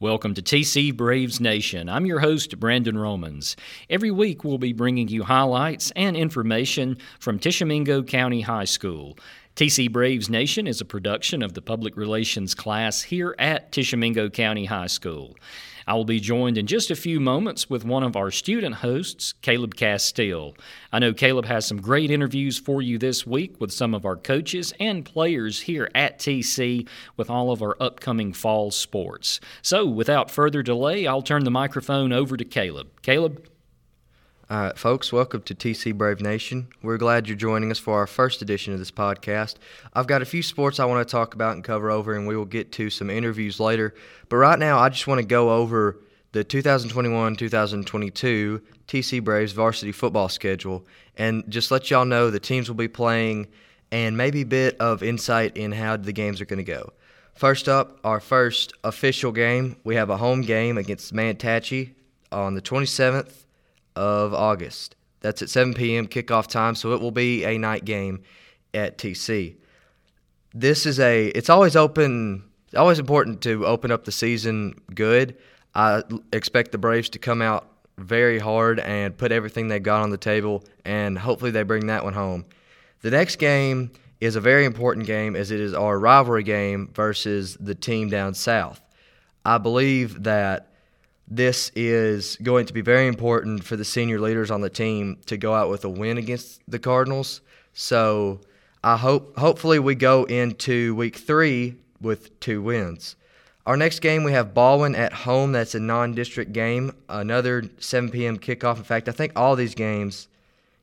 Welcome to TC Braves Nation. I'm your host, Brandon Romans. Every week, we'll be bringing you highlights and information from Tishomingo County High School. TC Braves Nation is a production of the Public Relations class here at Tishomingo County High School. I will be joined in just a few moments with one of our student hosts, Caleb Castile. I know Caleb has some great interviews for you this week with some of our coaches and players here at TC with all of our upcoming fall sports. So, without further delay, I'll turn the microphone over to Caleb. Caleb? All right, folks, welcome to TC Brave Nation. We're glad you're joining us for our first edition of this podcast. I've got a few sports I want to talk about and cover over, and we will get to some interviews later. But right now, I just want to go over the 2021 2022 TC Braves varsity football schedule and just let y'all know the teams will be playing and maybe a bit of insight in how the games are going to go. First up, our first official game, we have a home game against Mantachie on the 27th of August. That's at 7 p.m. kickoff time, so it will be a night game at TC. This is a. It's always open. Always important to open up the season good. I expect the Braves to come out very hard and put everything they've got on the table, and hopefully they bring that one home. The next game is a very important game as it is our rivalry game versus the team down south. I believe that this is going to be very important for the senior leaders on the team to go out with a win against the Cardinals. So I hope hopefully we go into week three with two wins. Our next game we have Baldwin at home. That's a non-district game. Another 7 p.m. kickoff. In fact, I think all these games,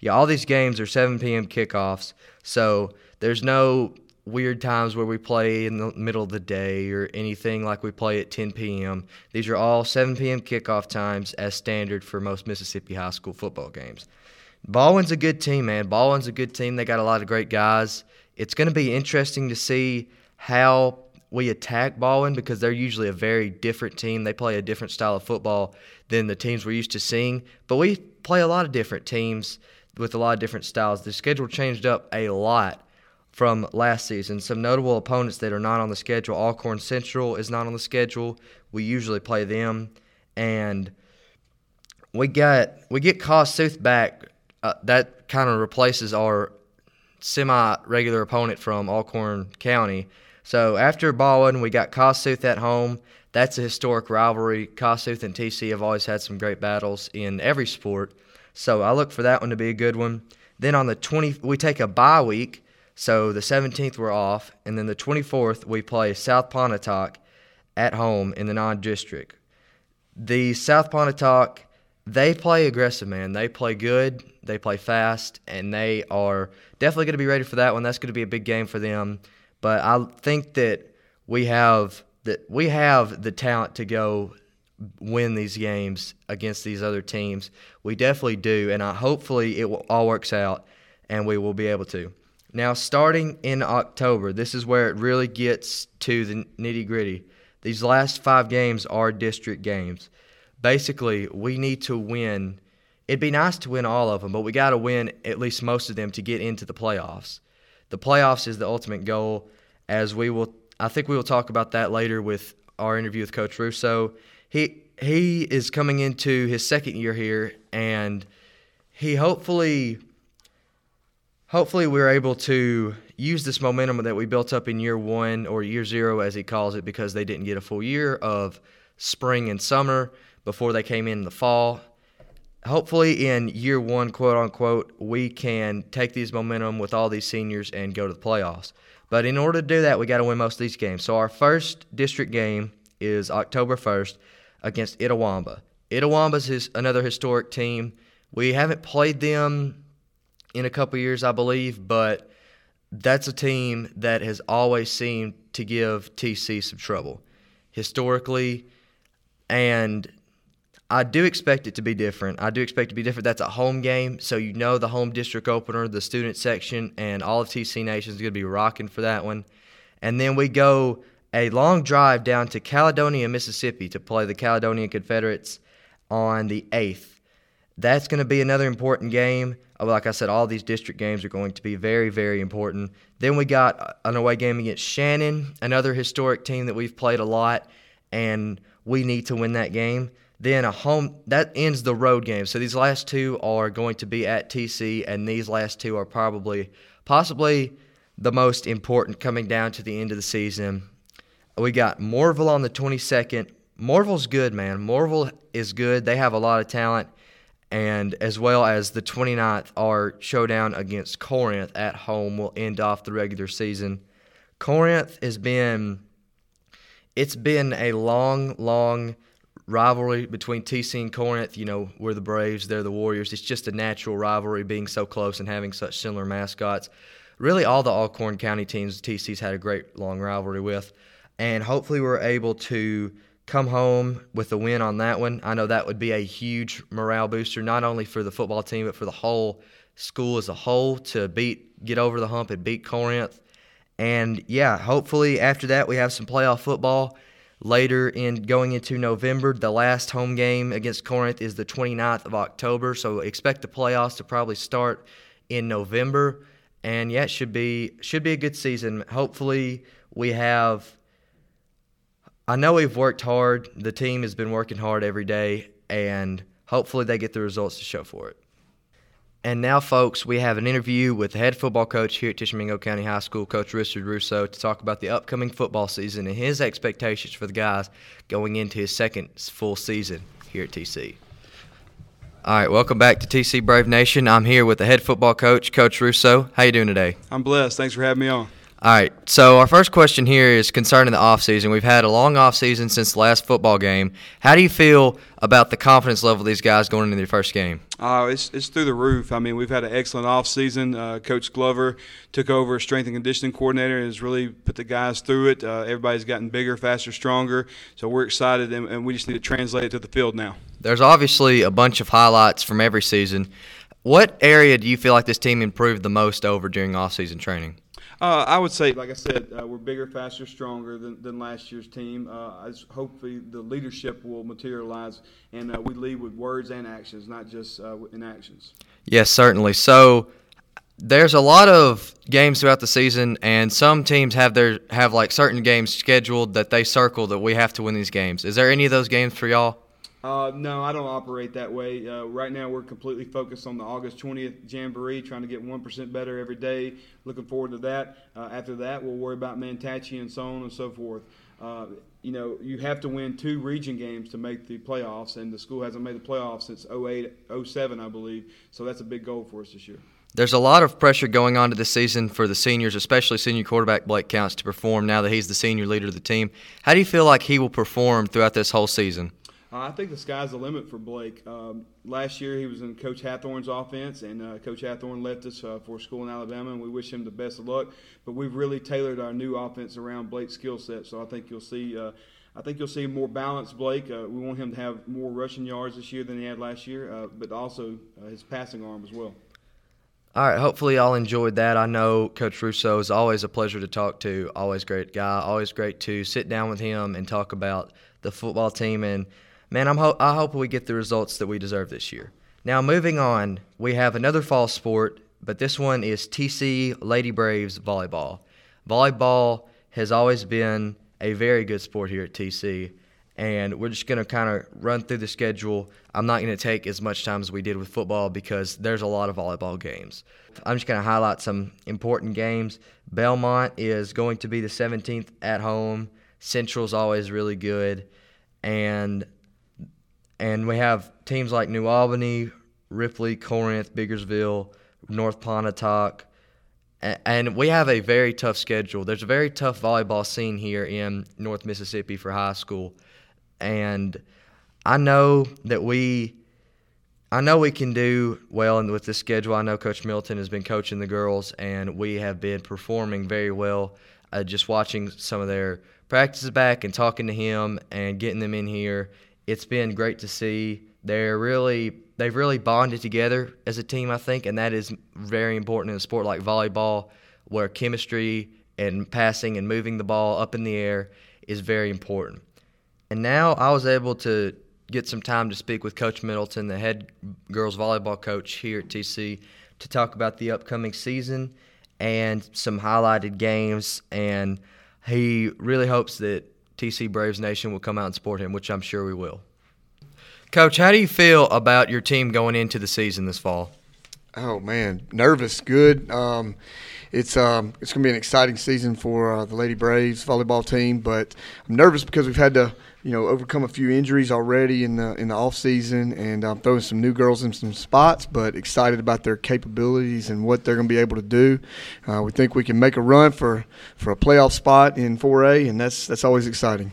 yeah, all these games are 7 p.m. kickoffs. So there's no weird times where we play in the middle of the day or anything like we play at 10 p.m. These are all 7 p.m. kickoff times as standard for most Mississippi high school football games. Baldwin's a good team, man. Baldwin's a good team. They got a lot of great guys. It's going to be interesting to see how we attack Baldwin because they're usually a very different team. They play a different style of football than the teams we're used to seeing. But we play a lot of different teams with a lot of different styles. The schedule changed up a lot from last season. Some notable opponents that are not on the schedule. Alcorn Central is not on the schedule. We usually play them, and we got we get Kossuth back. Uh, that kind of replaces our semi-regular opponent from Alcorn County. So after Baldwin, we got Kossuth at home. That's a historic rivalry. Kossuth and TC have always had some great battles in every sport. So I look for that one to be a good one. Then on the 20, we take a bye week so the 17th we're off, and then the 24th we play South Pontotoc at home in the non-district. The South Pontotoc, they play aggressive, man. They play good, they play fast, and they are definitely going to be ready for that one. That's going to be a big game for them. But I think that we have that we have the talent to go win these games against these other teams. We definitely do, and I, hopefully it all works out, and we will be able to. Now, starting in October, this is where it really gets to the nitty gritty. These last five games are district games. Basically, we need to win. It'd be nice to win all of them, but we got to win at least most of them to get into the playoffs. The playoffs is the ultimate goal, as we will. I think we will talk about that later with our interview with Coach Russo. He he is coming into his second year here, and he hopefully hopefully we're able to use this momentum that we built up in year one or year zero, as he calls it, because they didn't get a full year of spring and summer before they came in the fall. Hopefully, in year one, quote unquote, we can take these momentum with all these seniors and go to the playoffs. But in order to do that, we got to win most of these games. So our first district game is October 1st against Itawamba. Itawamba's is another historic team. We haven't played them in a couple years, I believe, but that's a team that has always seemed to give TC some trouble historically. And I do expect it to be different. I do expect it to be different. That's a home game, so you know the home district opener, the student section, and all of TC Nation is going to be rocking for that one. And then we go a long drive down to Caledonia, Mississippi to play the Caledonia Confederates on the 8th. That's going to be another important game. Uh, like I said, all these district games are going to be very, very important. Then we got an away game against Shannon, another historic team that we've played a lot. and we need to win that game. Then a home that ends the road game. So these last two are going to be at TC, and these last two are probably, possibly, the most important coming down to the end of the season. We got Mooreville on the 22nd. Mooreville's good, man. Mooreville is good. They have a lot of talent. And as well as the 29th, our showdown against Corinth at home will end off the regular season. Corinth has been, it's been a long, long rivalry between TC and Corinth. You know, we're the Braves, they're the Warriors. It's just a natural rivalry being so close and having such similar mascots. Really, all the Alcorn County teams TC's had a great long rivalry with. And hopefully, we're able to come home with a win on that one. I know that would be a huge morale booster, not only for the football team, but for the whole school as a whole to beat, get over the hump and beat Corinth. And yeah, hopefully after that we have some playoff football later in going into November. The last home game against Corinth is the 29th of October, so expect the playoffs to probably start in November. And yeah, it should be should be a good season. Hopefully we have I know we've worked hard. The team has been working hard every day and hopefully they get the results to show for it. And now, folks, we have an interview with the head football coach here at Tishomingo County High School, Coach Richard Russo, to talk about the upcoming football season and his expectations for the guys going into his second full season here at TC. All right, welcome back to TC Brave Nation. I'm here with the head football coach, Coach Russo. How you doing today? I'm blessed. Thanks for having me on. All right. So our first question here is concerning the offseason. We've had a long offseason since the last football game. How do you feel about the confidence level of these guys going into their first game? Oh, it's, it's through the roof. I mean, we've had an excellent offseason. Uh, Coach Glover took over as strength and conditioning coordinator and has really put the guys through it. Uh, everybody's gotten bigger, faster, stronger. So we're excited, and, and we just need to translate it to the field now. There's obviously a bunch of highlights from every season. What area do you feel like this team improved the most over during offseason training? Uh, I would say, like I said, uh, we're bigger, faster, stronger than, than last year's team. Uh, hopefully the leadership will materialize, and uh, we lead with words and actions, not just uh, in actions. Yes, certainly. So there's a lot of games throughout the season, and some teams have their have like certain games scheduled that they circle that we have to win these games. Is there any of those games for y'all? Uh, no, I don't operate that way. Uh, right now, we're completely focused on the August 20th Jamboree, trying to get 1% better every day. Looking forward to that. Uh, after that, we'll worry about Mantachie and so on and so forth. Uh, you know, you have to win two region games to make the playoffs, and the school hasn't made the playoffs since 08, 07, I believe. So that's a big goal for us this year. There's a lot of pressure going on to this season for the seniors, especially senior quarterback Blake Counts, to perform now that he's the senior leader of the team. How do you feel like he will perform throughout this whole season? Uh, I think the sky's the limit for Blake. Um, last year he was in Coach Hathorn's offense, and uh, Coach Hathorn left us uh, for school in Alabama, and we wish him the best of luck. But we've really tailored our new offense around Blake's skill set, so I think you'll see. Uh, I think you'll see more balanced Blake. Uh, we want him to have more rushing yards this year than he had last year, uh, but also his passing arm as well. All right. Hopefully, y'all enjoyed that. I know Coach Russo is always a pleasure to talk to. Always great guy. Always great to sit down with him and talk about the football team and man, I'm ho- I hope we get the results that we deserve this year. Now, moving on, we have another fall sport, but this one is TC Lady Braves volleyball. Volleyball has always been a very good sport here at TC, and we're just going to kind of run through the schedule. I'm not going to take as much time as we did with football because there's a lot of volleyball games. I'm just going to highlight some important games. Belmont is going to be the 17th at home. Central's always really good. And and we have teams like New Albany, Ripley, Corinth, Biggersville, North Pontotoc, and we have a very tough schedule. There's a very tough volleyball scene here in North Mississippi for high school, and I know that we, I know we can do well with this schedule. I know Coach Milton has been coaching the girls, and we have been performing very well. Uh, just watching some of their practices back and talking to him and getting them in here it's been great to see. They're really they've really bonded together as a team, I think, and that is very important in a sport like volleyball, where chemistry and passing and moving the ball up in the air is very important. And now I was able to get some time to speak with Coach Middleton, the head girls volleyball coach here at TC, to talk about the upcoming season and some highlighted games. And he really hopes that TC Braves Nation will come out and support him, which I'm sure we will. Coach, how do you feel about your team going into the season this fall? Oh man, nervous. Good. Um, it's um, it's going to be an exciting season for uh, the Lady Braves volleyball team, but I'm nervous because we've had to you know overcome a few injuries already in the in the off season, and I'm throwing some new girls in some spots, but excited about their capabilities and what they're going to be able to do. Uh, we think we can make a run for for a playoff spot in 4A, and that's that's always exciting.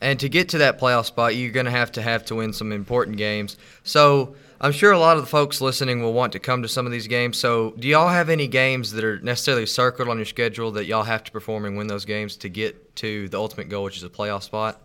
And to get to that playoff spot, you're going to have to have to win some important games. So I'm sure a lot of the folks listening will want to come to some of these games. So, do y'all have any games that are necessarily circled on your schedule that y'all have to perform and win those games to get to the ultimate goal, which is a playoff spot?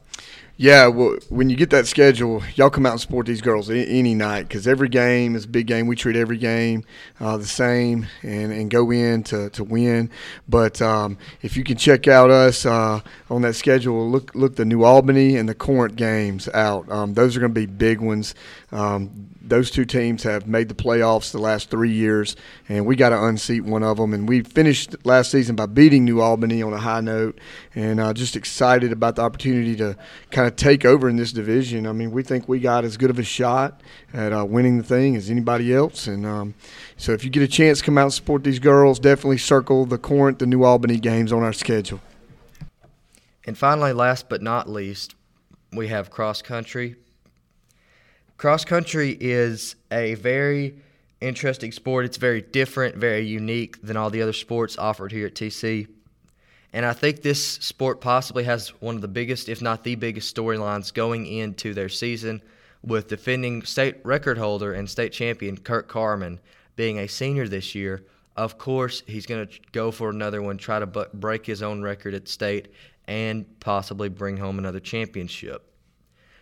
Yeah, well, when you get that schedule, y'all come out and support these girls any night because every game is a big game. We treat every game uh, the same and, and go in to, to win. But um, if you can check out us uh, on that schedule, look look the New Albany and the Corinth games out. Um, those are going to be big ones. Um, those two teams have made the playoffs the last three years, and we got to unseat one of them. And we finished last season by beating New Albany on a high note, and uh, just excited about the opportunity to kind of take over in this division. I mean, we think we got as good of a shot at uh, winning the thing as anybody else, and um, so if you get a chance, come out and support these girls. Definitely circle the Corinth, the New Albany games on our schedule. And finally, last but not least, we have cross country cross country is a very interesting sport. It's very different, very unique than all the other sports offered here at TC. And I think this sport possibly has one of the biggest, if not the biggest, storylines going into their season with defending state record holder and state champion Kurt Carmen being a senior this year. Of course, he's going to go for another one, try to break his own record at state, and possibly bring home another championship.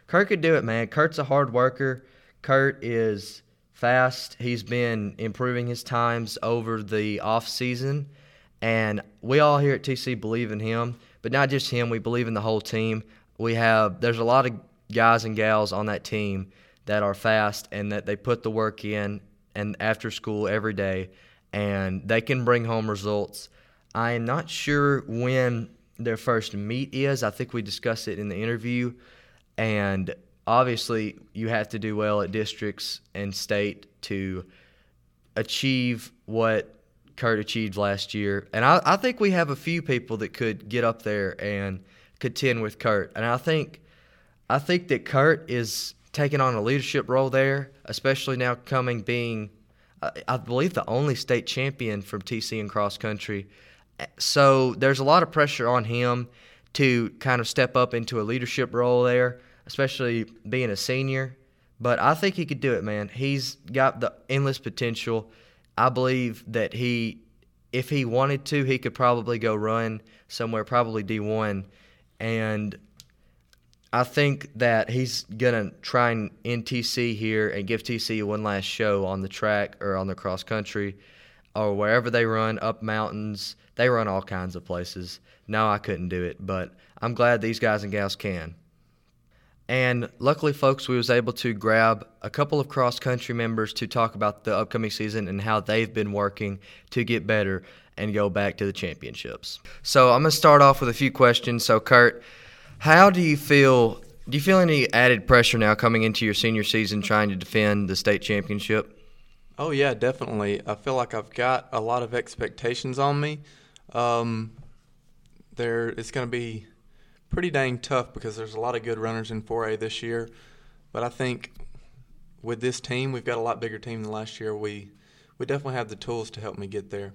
Kurt could do it, man. Kurt's a hard worker. Kurt is fast. He's been improving his times over the off season, and we all here at TC believe in him. But not just him. We believe in the whole team. We have there's a lot of guys and gals on that team that are fast and that they put the work in and after school every day, and they can bring home results. I am not sure when their first meet is. I think we discussed it in the interview and obviously you have to do well at districts and state to achieve what Kurt achieved last year. And I, I think we have a few people that could get up there and contend with Kurt. And I think I think that Kurt is taking on a leadership role there, especially now coming being I believe the only state champion from TC in cross country. So there's a lot of pressure on him to kind of step up into a leadership role there especially being a senior. But I think he could do it, man. He's got the endless potential. I believe that he, if he wanted to, he could probably go run somewhere, probably D1. And I think that he's going to try and end TC here and give TC one last show on the track or on the cross country or wherever they run, up mountains. They run all kinds of places. No, I couldn't do it, but I'm glad these guys and gals can. And luckily, folks, we was able to grab a couple of cross country members to talk about the upcoming season and how they've been working to get better and go back to the championships. So I'm gonna start off with a few questions. So Kurt, how do you feel? Do you feel any added pressure now coming into your senior season trying to defend the state championship? Oh yeah, definitely. I feel like I've got a lot of expectations on me. Um, there, it's going to be pretty dang tough because there's a lot of good runners in 4A this year. But I think with this team, we've got a lot bigger team than last year. We we definitely have the tools to help me get there.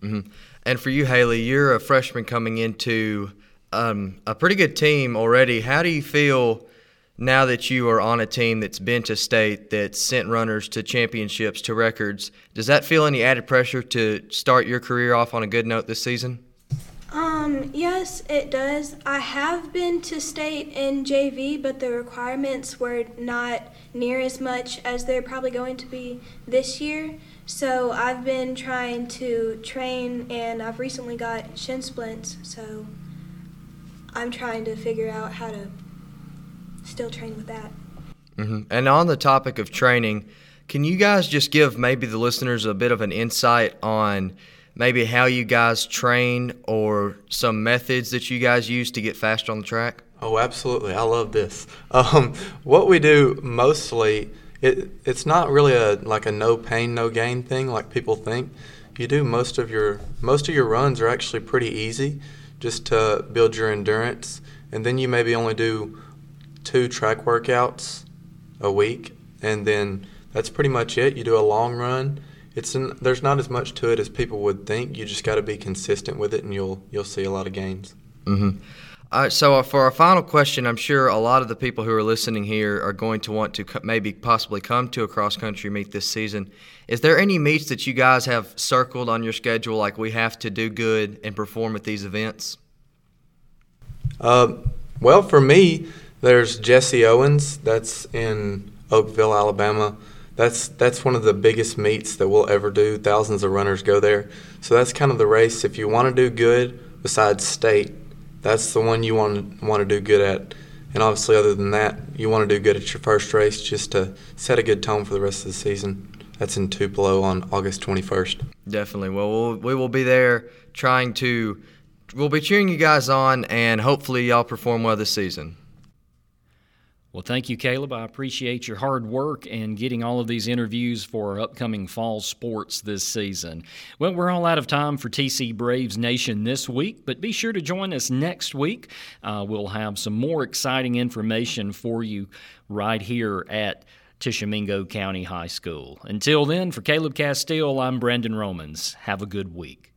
Mm-hmm. And for you, Haley, you're a freshman coming into um, a pretty good team already. How do you feel now that you are on a team that's been to state, that's sent runners to championships, to records? Does that feel any added pressure to start your career off on a good note this season? Um, yes, it does. I have been to state in JV, but the requirements were not near as much as they're probably going to be this year. So I've been trying to train, and I've recently got shin splints, so I'm trying to figure out how to still train with that. Mm-hmm. And on the topic of training, can you guys just give maybe the listeners a bit of an insight on – maybe how you guys train or some methods that you guys use to get faster on the track? Oh, absolutely. I love this. Um, what we do mostly, it, it's not really a like a no pain no gain thing like people think. You do most of your most of your runs are actually pretty easy, just to build your endurance, and then you maybe only do two track workouts a week, and then that's pretty much it. You do a long run. It's an, there's not as much to it as people would think. You just got to be consistent with it, and you'll you'll see a lot of gains. Mm-hmm. All right, so uh, for our final question, I'm sure a lot of the people who are listening here are going to want to co- maybe possibly come to a cross country meet this season. Is there any meets that you guys have circled on your schedule, like we have to do good and perform at these events? Uh, well, for me, there's Jesse Owens. That's in Oakville, Alabama. That's that's one of the biggest meets that we'll ever do. Thousands of runners go there. So that's kind of the race. If you want to do good besides state, that's the one you want want to do good at. And obviously, other than that, you want to do good at your first race just to set a good tone for the rest of the season. That's in Tupelo on August 21st. Definitely. Well, we'll we will be there trying to. We'll be cheering you guys on, and hopefully, y'all perform well this season. Well, thank you, Caleb. I appreciate your hard work and getting all of these interviews for our upcoming fall sports this season. Well, we're all out of time for TC Braves Nation this week, but be sure to join us next week. Uh, we'll have some more exciting information for you right here at Tishomingo County High School. Until then, for Caleb Castile, I'm Brandon Romans. Have a good week.